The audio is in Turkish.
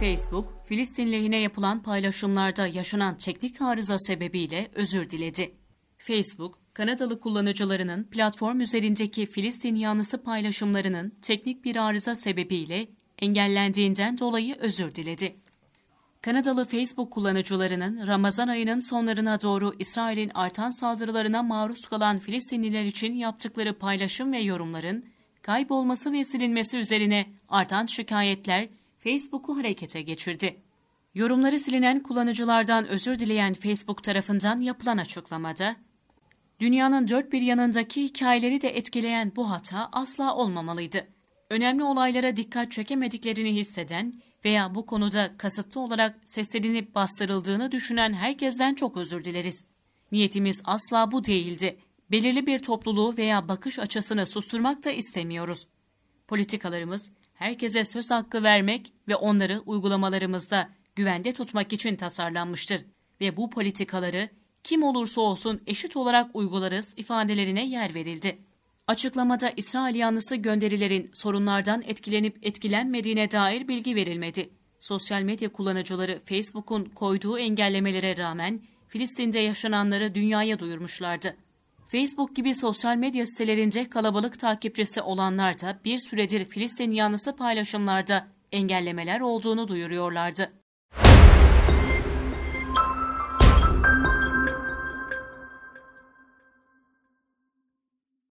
Facebook, Filistin lehine yapılan paylaşımlarda yaşanan teknik arıza sebebiyle özür diledi. Facebook, Kanadalı kullanıcılarının platform üzerindeki Filistin yanlısı paylaşımlarının teknik bir arıza sebebiyle engellendiğinden dolayı özür diledi. Kanadalı Facebook kullanıcılarının Ramazan ayının sonlarına doğru İsrail'in artan saldırılarına maruz kalan Filistinliler için yaptıkları paylaşım ve yorumların kaybolması ve silinmesi üzerine artan şikayetler Facebook'u harekete geçirdi. Yorumları silinen kullanıcılardan özür dileyen Facebook tarafından yapılan açıklamada, Dünyanın dört bir yanındaki hikayeleri de etkileyen bu hata asla olmamalıydı. Önemli olaylara dikkat çekemediklerini hisseden veya bu konuda kasıtlı olarak seslenip bastırıldığını düşünen herkesten çok özür dileriz. Niyetimiz asla bu değildi. Belirli bir topluluğu veya bakış açısını susturmak da istemiyoruz. Politikalarımız herkese söz hakkı vermek ve onları uygulamalarımızda güvende tutmak için tasarlanmıştır ve bu politikaları kim olursa olsun eşit olarak uygularız ifadelerine yer verildi. Açıklamada İsrail yanlısı gönderilerin sorunlardan etkilenip etkilenmediğine dair bilgi verilmedi. Sosyal medya kullanıcıları Facebook'un koyduğu engellemelere rağmen Filistin'de yaşananları dünyaya duyurmuşlardı. Facebook gibi sosyal medya sitelerinde kalabalık takipçisi olanlar da bir süredir Filistin yanlısı paylaşımlarda engellemeler olduğunu duyuruyorlardı.